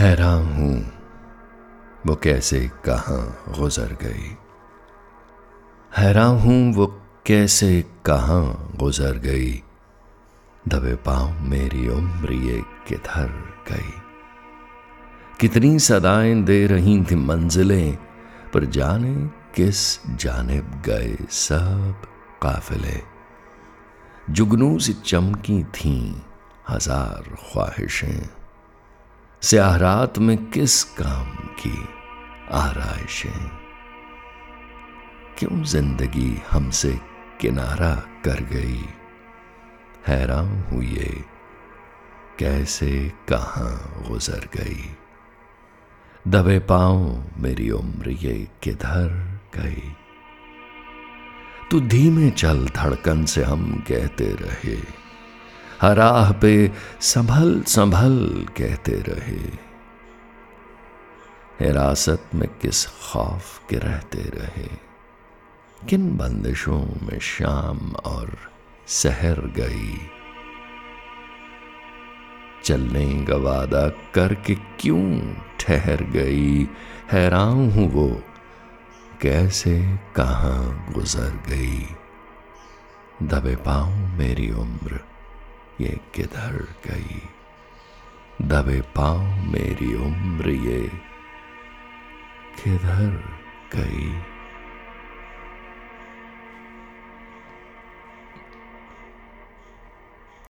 हैरान हूँ। वो कैसे कहाँ गुजर गई? हैरान हूँ वो कैसे कहाँ गुजर गई? दबे पाँव मेरी उम्र ये किधर गई? कितनी सदाएँ दे रही थी मंजिलें, पर जाने किस जानिब गए सब काफिले। जुगनू से चमकी थीं हज़ार ख्वाहिशें। स्याह में किस काम की आरइशें? क्यों ज़िंदगी हमसे किनारा कर गई? हैरान हुए कैसे कहाँ गुजर गई? दबे पाओ मेरी उम्र ये किधर गई? तू धीमे चल धड़कन से हम कहते रहे। हराह पे संभल संभल कहते रहे। हिरासत में किस खौफ के रहते रहे? किन बंदिशों में शाम और सहर गई? चलने का वादा करके क्यों ठहर गई? हैरान हूँ वो, कैसे कहाँ गुजर गई? दबे पाऊँ मेरी उम्र ये किधर गई? दबे पाओ मेरी उम्र ये किधर गई?